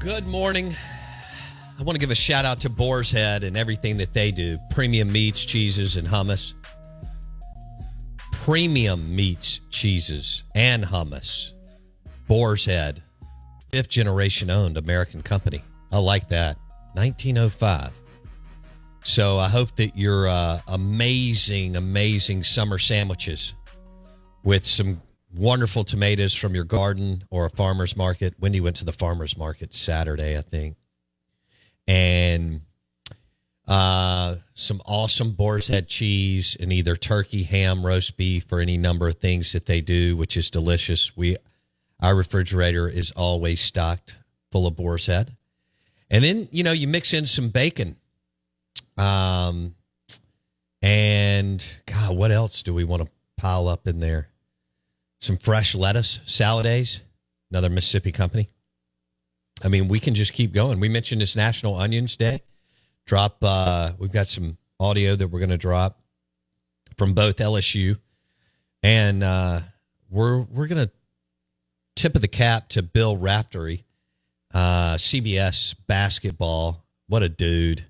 Good morning. I want to give a shout out to Boar's Head and everything that they do premium meats, cheeses, and hummus. Premium meats, cheeses, and hummus. Boar's Head, fifth generation owned American company. I like that. 1905. So I hope that your uh, amazing, amazing summer sandwiches with some wonderful tomatoes from your garden or a farmer's market. Wendy went to the farmer's market Saturday, I think. And uh, some awesome boar's head cheese and either turkey, ham, roast beef, or any number of things that they do, which is delicious. We our refrigerator is always stocked full of boar's head. And then, you know, you mix in some bacon. Um and God, what else do we want to pile up in there? Some fresh lettuce, Saladays, another Mississippi company. I mean, we can just keep going. We mentioned this National Onions Day. Drop. Uh, we've got some audio that we're going to drop from both LSU, and uh, we're we're going to tip of the cap to Bill Raftery, uh, CBS basketball. What a dude!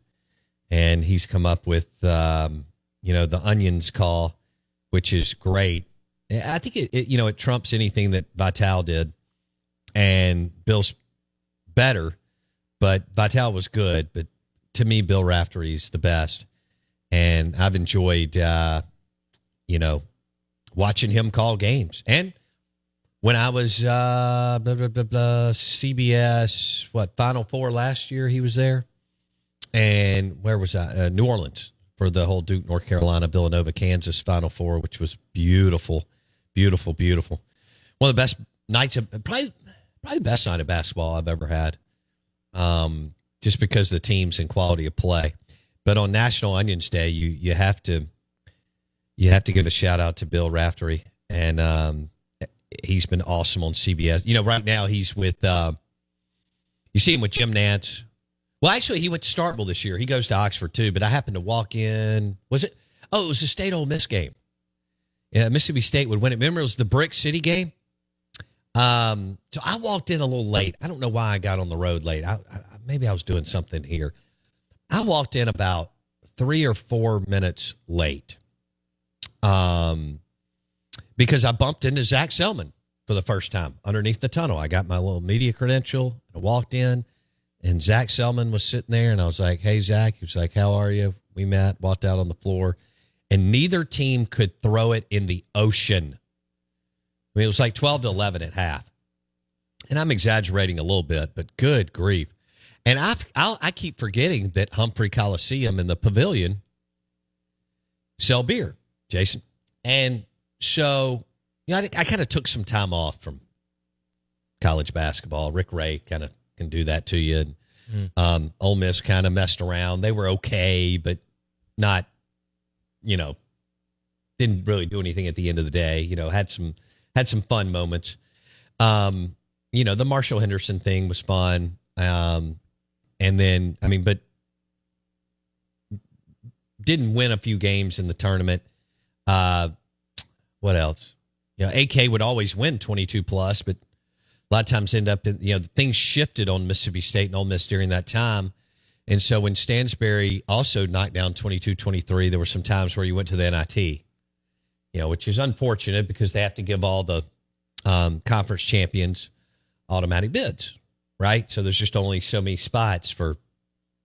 And he's come up with um, you know the onions call, which is great. I think it, it, you know it trumps anything that Vitale did, and Bill's better, but Vitale was good. But to me, Bill Raftery's the best, and I've enjoyed uh, you know watching him call games. And when I was uh, blah, blah, blah, blah, CBS, what Final Four last year, he was there, and where was I? Uh, New Orleans for the whole Duke, North Carolina, Villanova, Kansas Final Four, which was beautiful, beautiful, beautiful. One of the best nights of probably probably the best night of basketball I've ever had. Um, just because of the teams and quality of play. But on National Onions Day, you you have to you have to give a shout out to Bill Raftery, and um, he's been awesome on CBS. You know, right now he's with uh, you see him with Jim Nantz. Well, actually, he went to Starkville this year. He goes to Oxford too. But I happened to walk in. Was it? Oh, it was the State Ole Miss game. Yeah, Mississippi State would win it. Remember, it was the Brick City game. Um, so I walked in a little late. I don't know why I got on the road late. I, I, maybe I was doing something here. I walked in about three or four minutes late. Um, because I bumped into Zach Selman for the first time underneath the tunnel. I got my little media credential. I walked in, and Zach Selman was sitting there, and I was like, "Hey, Zach." He was like, "How are you?" We met, walked out on the floor, and neither team could throw it in the ocean. I mean, it was like 12 to 11 at half. And I'm exaggerating a little bit, but good grief. And I I'll, I keep forgetting that Humphrey Coliseum in the pavilion sell beer, Jason. And so, you know, I, I kind of took some time off from college basketball. Rick Ray kind of can do that to you. And um, Ole Miss kind of messed around. They were okay, but not, you know, didn't really do anything at the end of the day. You know, had some had some fun moments. Um, you know, the Marshall Henderson thing was fun. Um, and then I mean, but didn't win a few games in the tournament. Uh, what else? You know, AK would always win 22 plus, but a lot of times end up in, you know, things shifted on Mississippi State and Ole Miss during that time. And so when Stansbury also knocked down 22 23, there were some times where you went to the NIT, you know, which is unfortunate because they have to give all the um, conference champions automatic bids, right? So there's just only so many spots for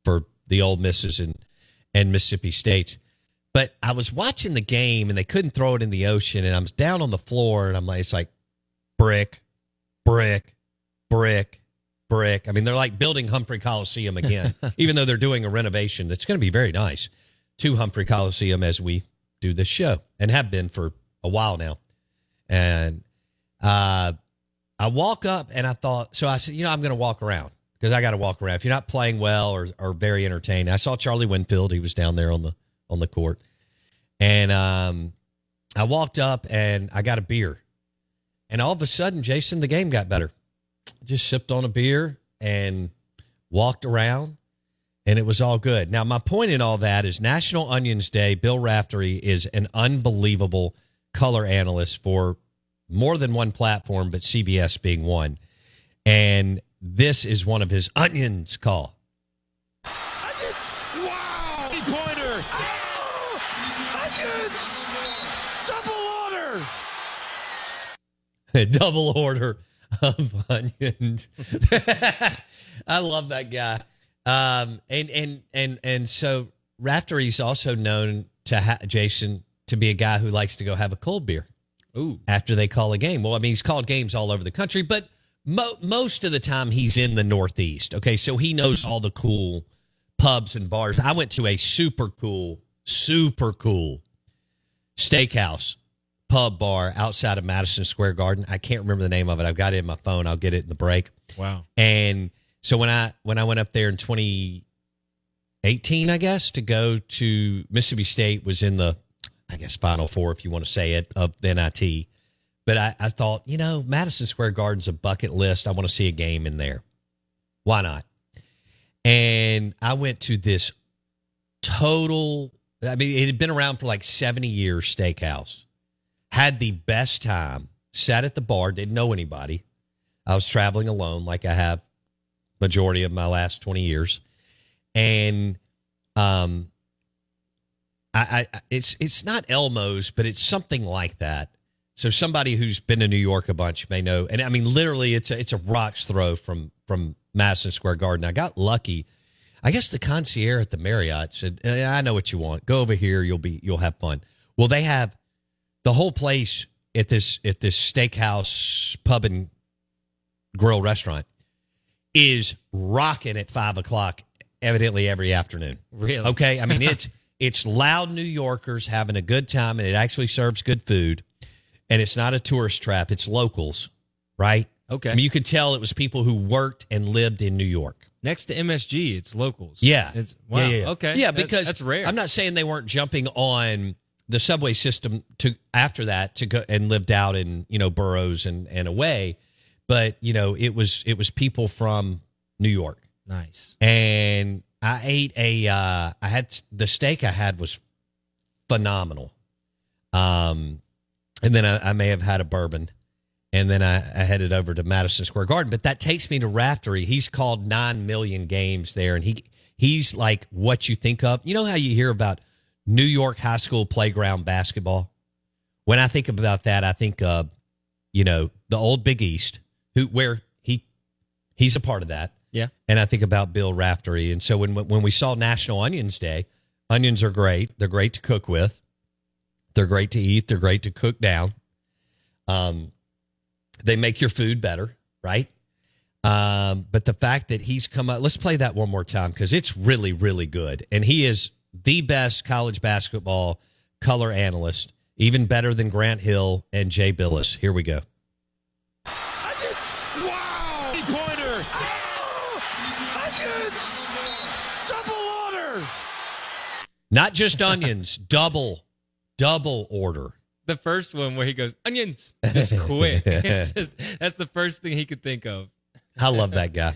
for the old Misses and and Mississippi States. But I was watching the game and they couldn't throw it in the ocean, and I was down on the floor and I'm like, it's like brick, brick, brick, brick. I mean, they're like building Humphrey Coliseum again, even though they're doing a renovation that's going to be very nice to Humphrey Coliseum as we do this show and have been for a while now. And uh, I walk up and I thought, so I said, you know, I'm going to walk around because I got to walk around. If you're not playing well or, or very entertained, I saw Charlie Winfield. He was down there on the on the court, and um, I walked up and I got a beer, and all of a sudden, Jason, the game got better. Just sipped on a beer and walked around, and it was all good. Now, my point in all that is National Onions Day. Bill Raftery is an unbelievable color analyst for more than one platform, but CBS being one. And this is one of his onions call. Wow! Pointer. Onions. Double order. Double order of onions. I love that guy. Um, and and and and so Raftery's also known to ha- Jason to be a guy who likes to go have a cold beer. Ooh. After they call a game. Well, I mean, he's called games all over the country, but mo- most of the time he's in the Northeast. Okay, so he knows all the cool pubs and bars. I went to a super cool, super cool steakhouse pub bar outside of Madison Square Garden. I can't remember the name of it. I've got it in my phone. I'll get it in the break. Wow. And so when I when I went up there in 2018, I guess, to go to Mississippi State was in the I guess Final Four, if you want to say it, of the NIT. But I, I thought, you know, Madison Square Garden's a bucket list. I want to see a game in there. Why not? And I went to this total, I mean, it had been around for like 70 years steakhouse. Had the best time, sat at the bar, didn't know anybody. I was traveling alone like I have majority of my last 20 years. And um I, I it's it's not Elmo's, but it's something like that. So somebody who's been to New York a bunch may know. And I mean, literally, it's a, it's a rock's throw from from Madison Square Garden. I got lucky. I guess the concierge at the Marriott said, "I know what you want. Go over here. You'll be you'll have fun." Well, they have the whole place at this at this steakhouse pub and grill restaurant is rocking at five o'clock, evidently every afternoon. Really? Okay. I mean, it's it's loud New Yorkers having a good time, and it actually serves good food, and it's not a tourist trap. It's locals, right? Okay. I mean, you could tell it was people who worked and lived in New York. Next to MSG, it's locals. Yeah. It's wow. Yeah, yeah, yeah. Okay. Yeah, because that's rare. I'm not saying they weren't jumping on the subway system to after that to go and lived out in you know boroughs and and away, but you know it was it was people from New York, nice. and I ate a uh, I had the steak I had was phenomenal, um, and then I, I may have had a bourbon. And then I, I headed over to Madison Square Garden, but that takes me to Raftery. He's called nine million games there, and he he's like what you think of. You know how you hear about New York high school playground basketball? When I think about that, I think of you know the old Big East, who where he he's a part of that, Yeah. and I think about Bill Raftery. And so when when we saw National Onions Day, onions are great. They're great to cook with. They're great to eat. They're great to cook down. Um, they make your food better, right? Um, but the fact that he's come up, let's play that one more time because it's really, really good. And he is the best college basketball color analyst, even better than Grant Hill and Jay Bilas. Here we go. Wow! Pointer. Onions! Double order! Not just onions, double, double order. The first one where he goes onions, just quick. Just- that's the first thing he could think of. I love that guy.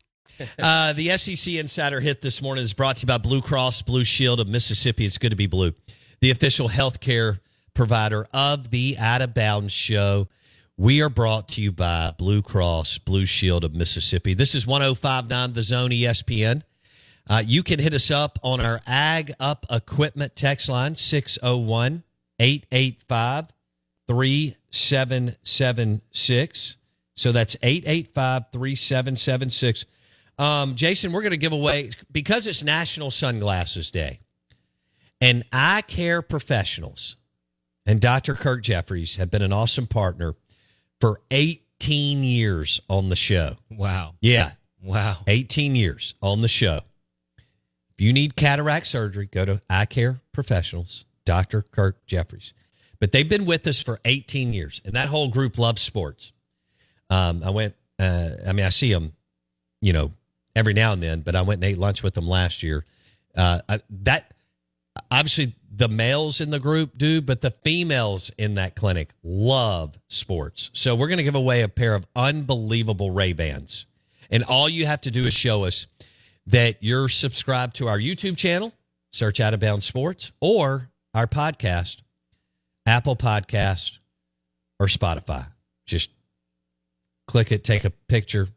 Uh, the SEC Insider Hit this morning is brought to you by Blue Cross Blue Shield of Mississippi. It's good to be blue, the official healthcare provider of the Out of Bounds Show. We are brought to you by Blue Cross Blue Shield of Mississippi. This is 1059 The Zone ESPN. Uh, you can hit us up on our Ag Up Equipment text line 601 885 3776. So that's 885 3776. Um, Jason, we're going to give away because it's National Sunglasses Day, and eye care professionals and Dr. Kirk Jeffries have been an awesome partner for 18 years on the show. Wow. Yeah, Wow. 18 years on the show. If you need cataract surgery, go to Eye Care Professionals, Dr. Kirk Jeffries. But they've been with us for 18 years, and that whole group loves sports. Um, I went, uh, I mean, I see them, you know, every now and then, but I went and ate lunch with them last year. Uh, I, that obviously the males in the group do, but the females in that clinic love sports. So we're going to give away a pair of unbelievable Ray Bans, and all you have to do is show us that you're subscribed to our YouTube channel, search Out of Bounds Sports, or our podcast, Apple Podcast, or Spotify. Just click it, take a picture,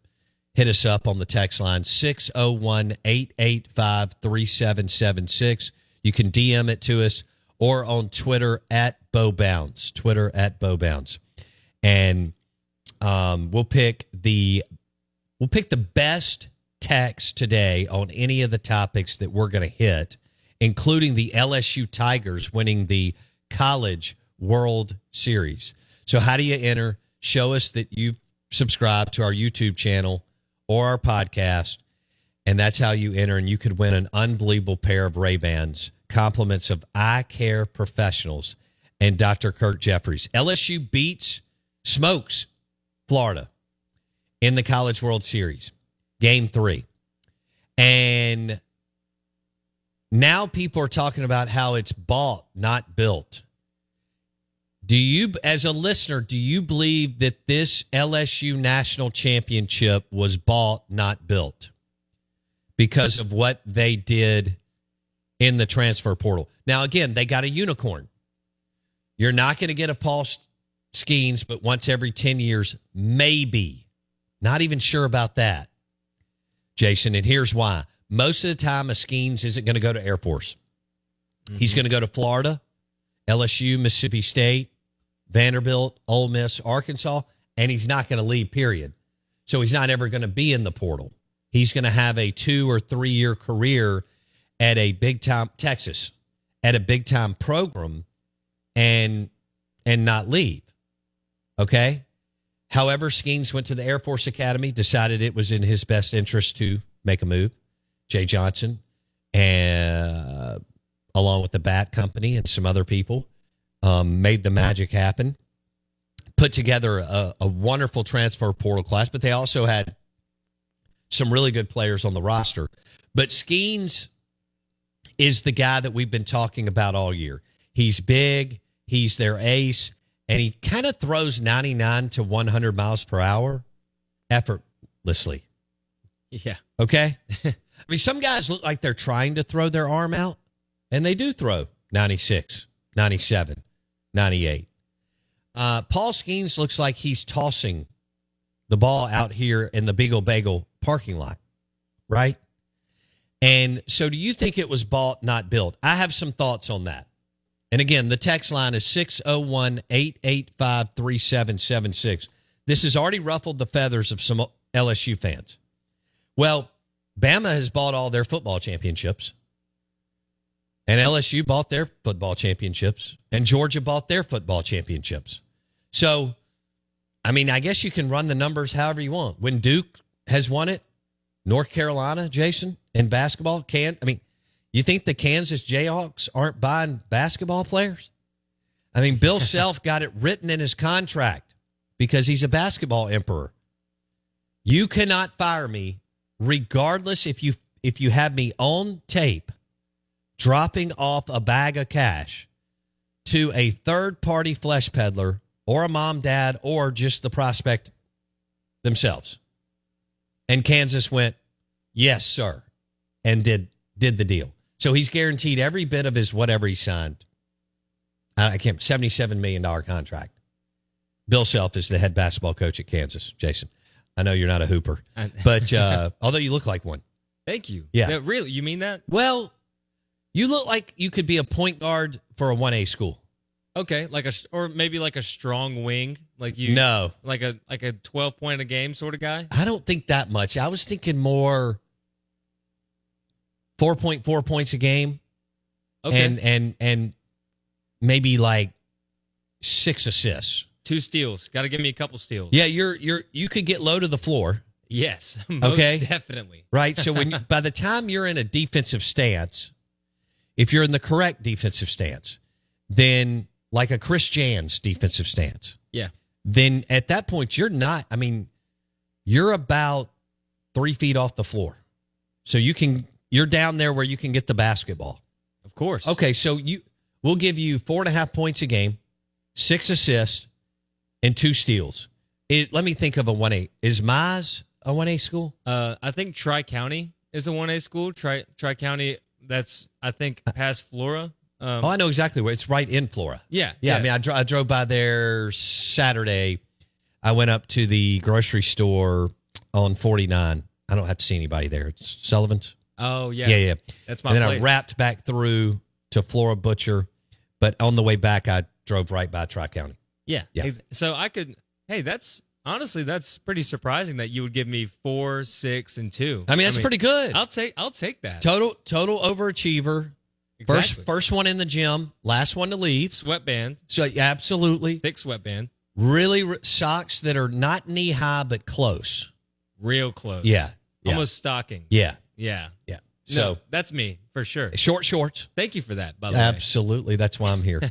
hit us up on the text line 601 885 3776. You can DM it to us or on Twitter at Bowbounds. Twitter at Bowbounds. And um, we'll pick the we'll pick the best text today on any of the topics that we're going to hit, including the LSU Tigers winning the College World Series. So, how do you enter? Show us that you've subscribed to our YouTube channel or our podcast, and that's how you enter. And you could win an unbelievable pair of Ray Bans, compliments of eye care professionals and Dr. Kirk Jeffries. LSU beats, smokes Florida in the College World Series, game three. And now people are talking about how it's bought, not built. Do you, as a listener, do you believe that this LSU national championship was bought, not built because of what they did in the transfer portal? Now, again, they got a unicorn. You're not going to get a Paul Skenes, but once every 10 years, maybe. Not even sure about that, Jason. And here's why. Most of the time, a Skenes isn't going to go to Air Force. He's mm-hmm. going to go to Florida, LSU, Mississippi State, Vanderbilt, Ole Miss, Arkansas, and he's not going to leave, period. So he's not ever going to be in the portal. He's going to have a two or three year career at a big time Texas, at a big time program and and not leave. Okay? However, Skenes went to the Air Force Academy, decided it was in his best interest to make a move. Jay Johnson, and along with the Bat Company and some other people, um, made the magic happen. Put together a, a wonderful transfer portal class, but they also had some really good players on the roster. But Skenes is the guy that we've been talking about all year. He's big, he's their ace, and he kind of throws 99 to 100 miles per hour effortlessly. Yeah. Okay. I mean, some guys look like they're trying to throw their arm out, and they do throw 96, 97, 98. Uh, Paul Skenes looks like he's tossing the ball out here in the Beagle Bagel parking lot, right? And so, do you think it was bought, not built? I have some thoughts on that. And again, the text line is 601 885 3776. This has already ruffled the feathers of some LSU fans. Well, Bama has bought all their football championships, and LSU bought their football championships, and Georgia bought their football championships. So, I mean, I guess you can run the numbers however you want. When Duke has won it, North Carolina, Jason, in basketball, can I mean, you think the Kansas Jayhawks aren't buying basketball players? I mean, Bill Self got it written in his contract because he's a basketball emperor. You cannot fire me regardless if you if you have me on tape dropping off a bag of cash to a third party flesh peddler or a mom dad or just the prospect themselves. And Kansas went, "Yes, sir." And did did the deal. So he's guaranteed every bit of his whatever he signed. I can't $77 million contract. Bill Self is the head basketball coach at Kansas, Jason. I know you're not a hooper, but uh, although you look like one. Thank you. Yeah. really? You mean that? Well, you look like you could be a point guard for a 1A school. Okay, like a or maybe like a strong wing, like you. No. like a like a twelve point a game sort of guy. I don't think that much. I was thinking more 4.4 points a game. Okay. And and and maybe like six assists. Two steals. Got to give me a couple steals. Yeah, you're you're you could get low to the floor. Yes. Most Okay. Definitely. Right? So when you, by the time you're in a defensive stance, if you're in the correct defensive stance, then like a Chris Jans defensive stance, Yeah. then at that point you're not. I mean, you're about three feet off the floor, so you can you're down there where you can get the basketball. Of course. Okay, so you we'll give you four and a half points a game, six assists, and two steals. It, let me think of a 1A. Is Mize a one A school? Uh, I think Tri County is a one A school. Tri Tri County. That's I think past Flora. Um, oh, I know exactly where. It's right in Flora. Yeah, yeah. I mean, I, dro- I drove by there Saturday. I went up to the grocery store on 49. I don't have to see anybody there. It's Sullivan's. Oh yeah. Yeah, yeah. That's my And then place. I wrapped back through to Flora Butcher, but on the way back, I drove right by Tri County. Yeah. Yeah. So I could. Hey, that's honestly that's pretty surprising that you would give me four, six, and two. I mean, that's pretty good. I'll take. I'll take that. Total total overachiever. First Exactly. first first one in the gym, last one to leave. Sweatband, So absolutely. thick sweatband, Really r- socks that are not knee high but close. real close. Yeah, yeah. Almost stocking. Yeah. Yeah. Yeah. No, So that's me for sure. short shorts. Thank you for that. By the way. Absolutely. That's why I'm here.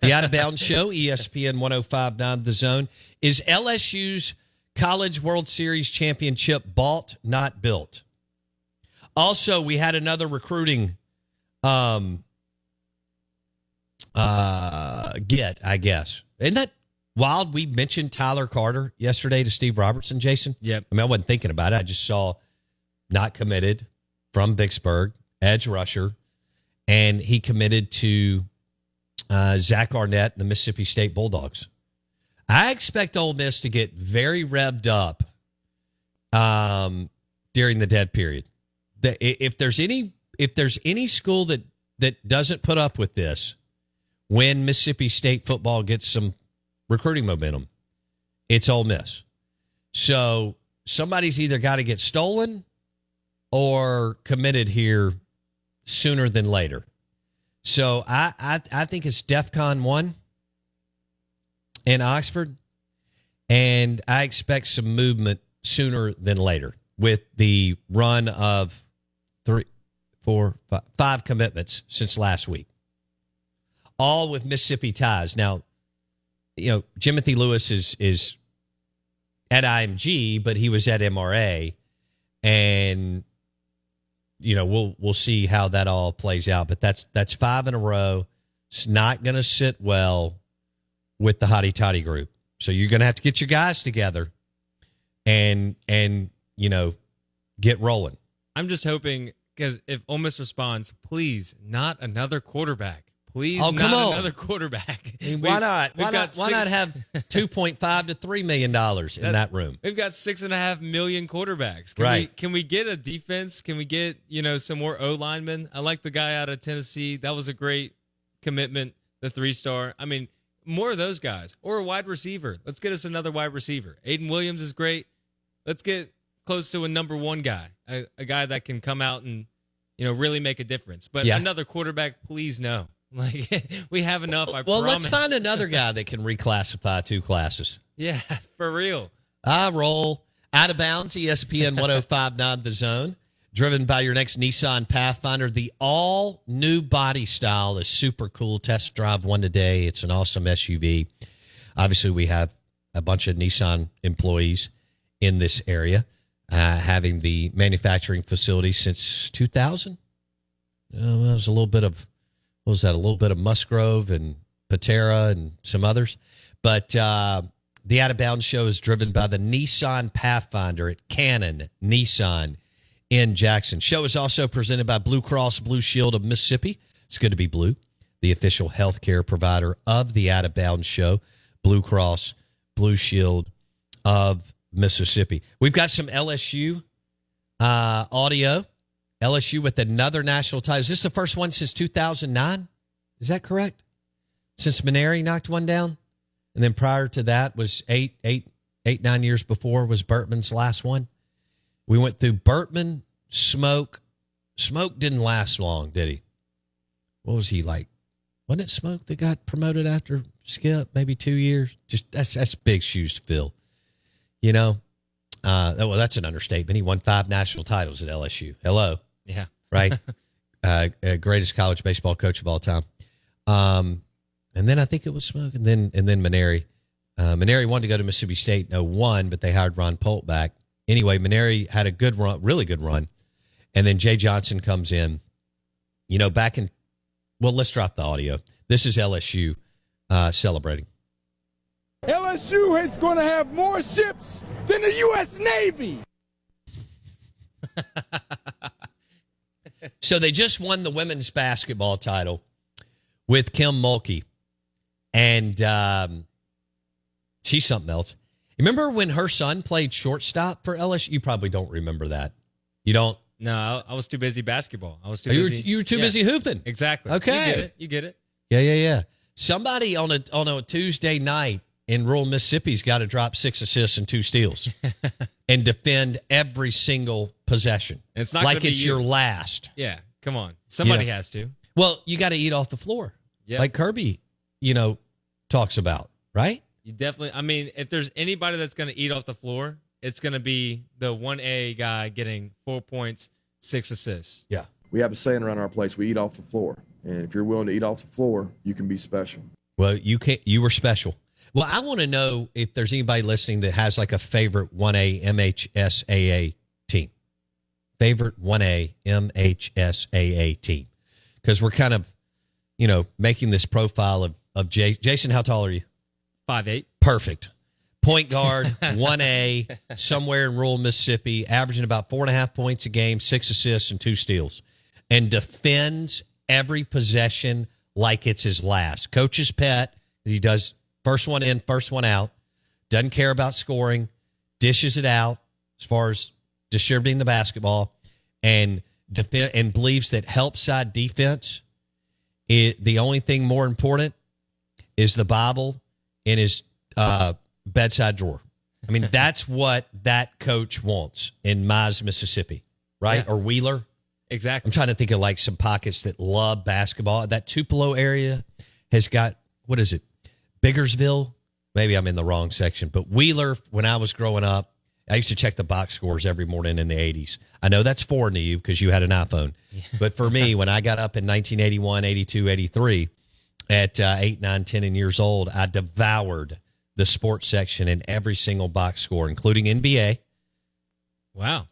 The Out of Bounds Show, ESPN 1059 The Zone, is LSU's College World Series championship bought, not built. Also, we had another recruiting um uh get, I guess. Isn't that wild? We mentioned Tyler Carter yesterday to Steve Robertson, Jason. Yep. I mean, I wasn't thinking about it. I just saw not committed from Vicksburg, edge rusher, and he committed to uh, Zach Arnett and the Mississippi State Bulldogs. I expect Ole Miss to get very revved up um, during the dead period. The, if there's any if there's any school that that doesn't put up with this when Mississippi State football gets some recruiting momentum, it's Ole Miss. So somebody's either got to get stolen or committed here sooner than later. So I I, I think it's DEFCON one in Oxford, and I expect some movement sooner than later with the run of three, four, five, five commitments since last week, all with Mississippi ties. Now, you know, Timothy Lewis is is at IMG, but he was at MRA, and you know we'll we'll see how that all plays out. But that's that's five in a row. It's not going to sit well with the Hottie Toddy group. So you're going to have to get your guys together and and you know get rolling. I'm just hoping because if Ole Miss responds, please not another quarterback. Please, Oh, come not on. another quarterback. I mean, why not? we've Why got not? Why six- not have two point five to three million dollars in that room? We've got six and a half million quarterbacks. Can Right. We, can we get a defense? Can we get you know some more O linemen? I like the guy out of Tennessee. That was a great commitment. The three star. I mean, more of those guys or a wide receiver. Let's get us another wide receiver. Aiden Williams is great. Let's get close to a number one guy, a, a guy that can come out and you know really make a difference. But Yeah. another quarterback, please no. Like we have enough. I Well, let's find another guy that can reclassify two classes. Yeah, for real. I roll out of bounds. ESPN 1059 The Zone. Driven by your next Nissan Pathfinder. The all new body style is super cool. Test drive one today. It's an awesome SUV. Obviously, we have a bunch of Nissan employees in this area, uh, having the manufacturing facility since 2000. Uh, well, it was a little bit of, what was that? A little bit of Musgrove and Patera and some others. But uh, the Out of Bounds show is driven by the Nissan Pathfinder at Cannon Nissan in Jackson. Show is also presented by Blue Cross Blue Shield of Mississippi. It's good to be blue, the official healthcare provider of the Out of Bounds show. Blue Cross Blue Shield of Mississippi. We've got some LSU uh, audio. LSU with another national title. Is this the first one since 2009? Is that correct? Since Mainieri knocked one down, and then prior to that was eight, eight, eight, nine years before was Bertman's last one. We went through Bertman, Smoke. Smoke didn't last long, did he? What was he like? Wasn't it Smoke that got promoted after Skip? Maybe two years. Just that's that's big shoes to fill. You know, uh, well, that's an understatement. He won five national titles at LSU. Hello, Yeah. right? uh, uh, greatest college baseball coach of all time. Um, and then I think it was Smoke, and then and then Mainieri. Uh, Mainieri wanted to go to Mississippi State in 01, but they hired Ron Polk back. Anyway, Mainieri had a good run, really good run, and then Jay Johnson comes in. You know, back in well, let's drop the audio. This is LSU uh, celebrating. LSU is going to have more ships than the U.S. Navy. So they just won the women's basketball title with Kim Mulkey, and um, she's something else. Remember when her son played shortstop for LSU? You probably don't remember that. You don't. No, I, I was too busy basketball. I was too Oh, you were- busy. you were too Yeah. busy hooping. Exactly. Okay. You get it. You get it. Yeah, yeah, yeah. Somebody on a on a Tuesday night in rural Mississippi's got to drop six assists and two steals and defend every single possession. It's not like gonna be it's you. your last. Yeah. Come on. Somebody Yeah. has to. Well, you got to eat off the floor, Yeah. like Kirby, you know, talks about, right? You definitely. I mean, if there's anybody that's going to eat off the floor, it's going to be the one A guy getting four points, six assists. Yeah. We have a saying around our place: we eat off the floor, and if you're willing to eat off the floor, you can be special. Well, you can't. You were special. Well, I want to know if there's anybody listening that has like a favorite one A MHSAA team, favorite one A MHSAA team, because we're kind of, you know, making this profile of of Jay, Jason. How tall are you? Five eight. Perfect. Point guard, 1A, somewhere in rural Mississippi, averaging about four and a half points a game, six assists, and two steals, and defends every possession like it's his last. Coach's pet. He does first one in, first one out. doesn't care about scoring, dishes it out as far as distributing the basketball, and defen and believes that help side defense. It, the only thing more important is the Bible in his uh, bedside drawer. I mean, that's what that coach wants in Mize, Mississippi, right? Yeah. Or Wheeler. Exactly. I'm trying to think of like some pockets that love basketball. That Tupelo area has got what is it? Biggersville. Maybe I'm in the wrong section, but Wheeler. When I was growing up, I used to check the box scores every morning in the 80s. I know that's foreign to you because you had an iPhone, but for me, when I got up in 1981, 82, 83, at uh, eight, nine, ten, and years old, I devoured the sports section in every single box score, including NBA. Wow.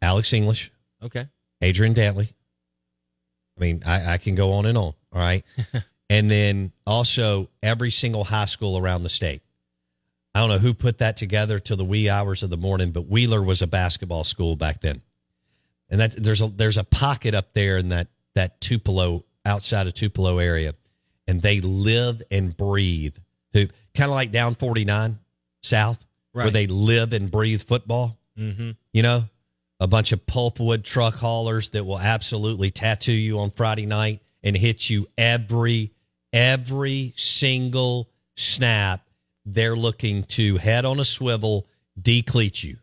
Alex English, Okay. Adrian Dantley. I mean, I, I can go on and on. All right. and then also every single high school around the state. I don't know who put that together till the wee hours of the morning, but Wheeler was a basketball school back then. And that there's a there's a pocket up there in that that Tupelo outside of Tupelo area, and they live and breathe hoop, kind of like down 49 South, where they live and breathe football. Mm-hmm. You know, a bunch of pulpwood truck haulers that will absolutely tattoo you on Friday night and hit you every every single snap. They're looking to head on a swivel, decleat you,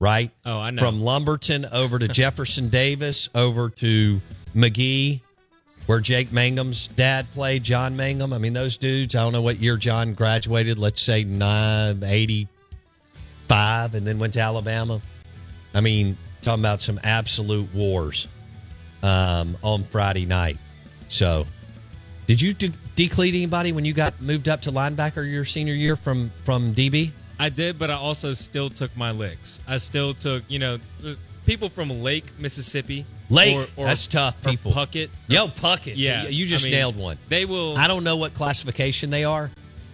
right? Oh, I know. From Lumberton over to Jefferson Davis, over to Magee, where Jake Mangum's dad played, John Mangum. I mean, those dudes, I don't know what year John graduated, let's say 985, and then went to Alabama. I mean, talking about some absolute wars um, on Friday night. So, did you de- decleat anybody when you got moved up to linebacker your senior year from from DB? I did, but I also still took my licks. I still took, you know, uh, people from Lake, Mississippi. Lake, or, or, that's tough. People, Puckett. Yo, Puckett. Yeah, you just I mean, nailed one. They will. I don't know what classification they are,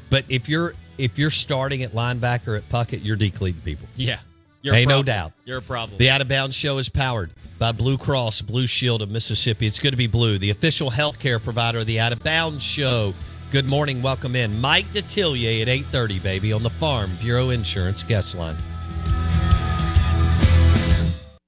but if you're if you're starting at linebacker at Puckett, you're decleating people. Yeah, you're no doubt. You're a problem. The Out of Bounds Show is powered by Blue Cross Blue Shield of Mississippi. It's good to be blue, the official healthcare provider of the Out of Bounds Show. Good morning, welcome in, Mike Detillier at eight thirty, baby, on the Farm Bureau Insurance guest line.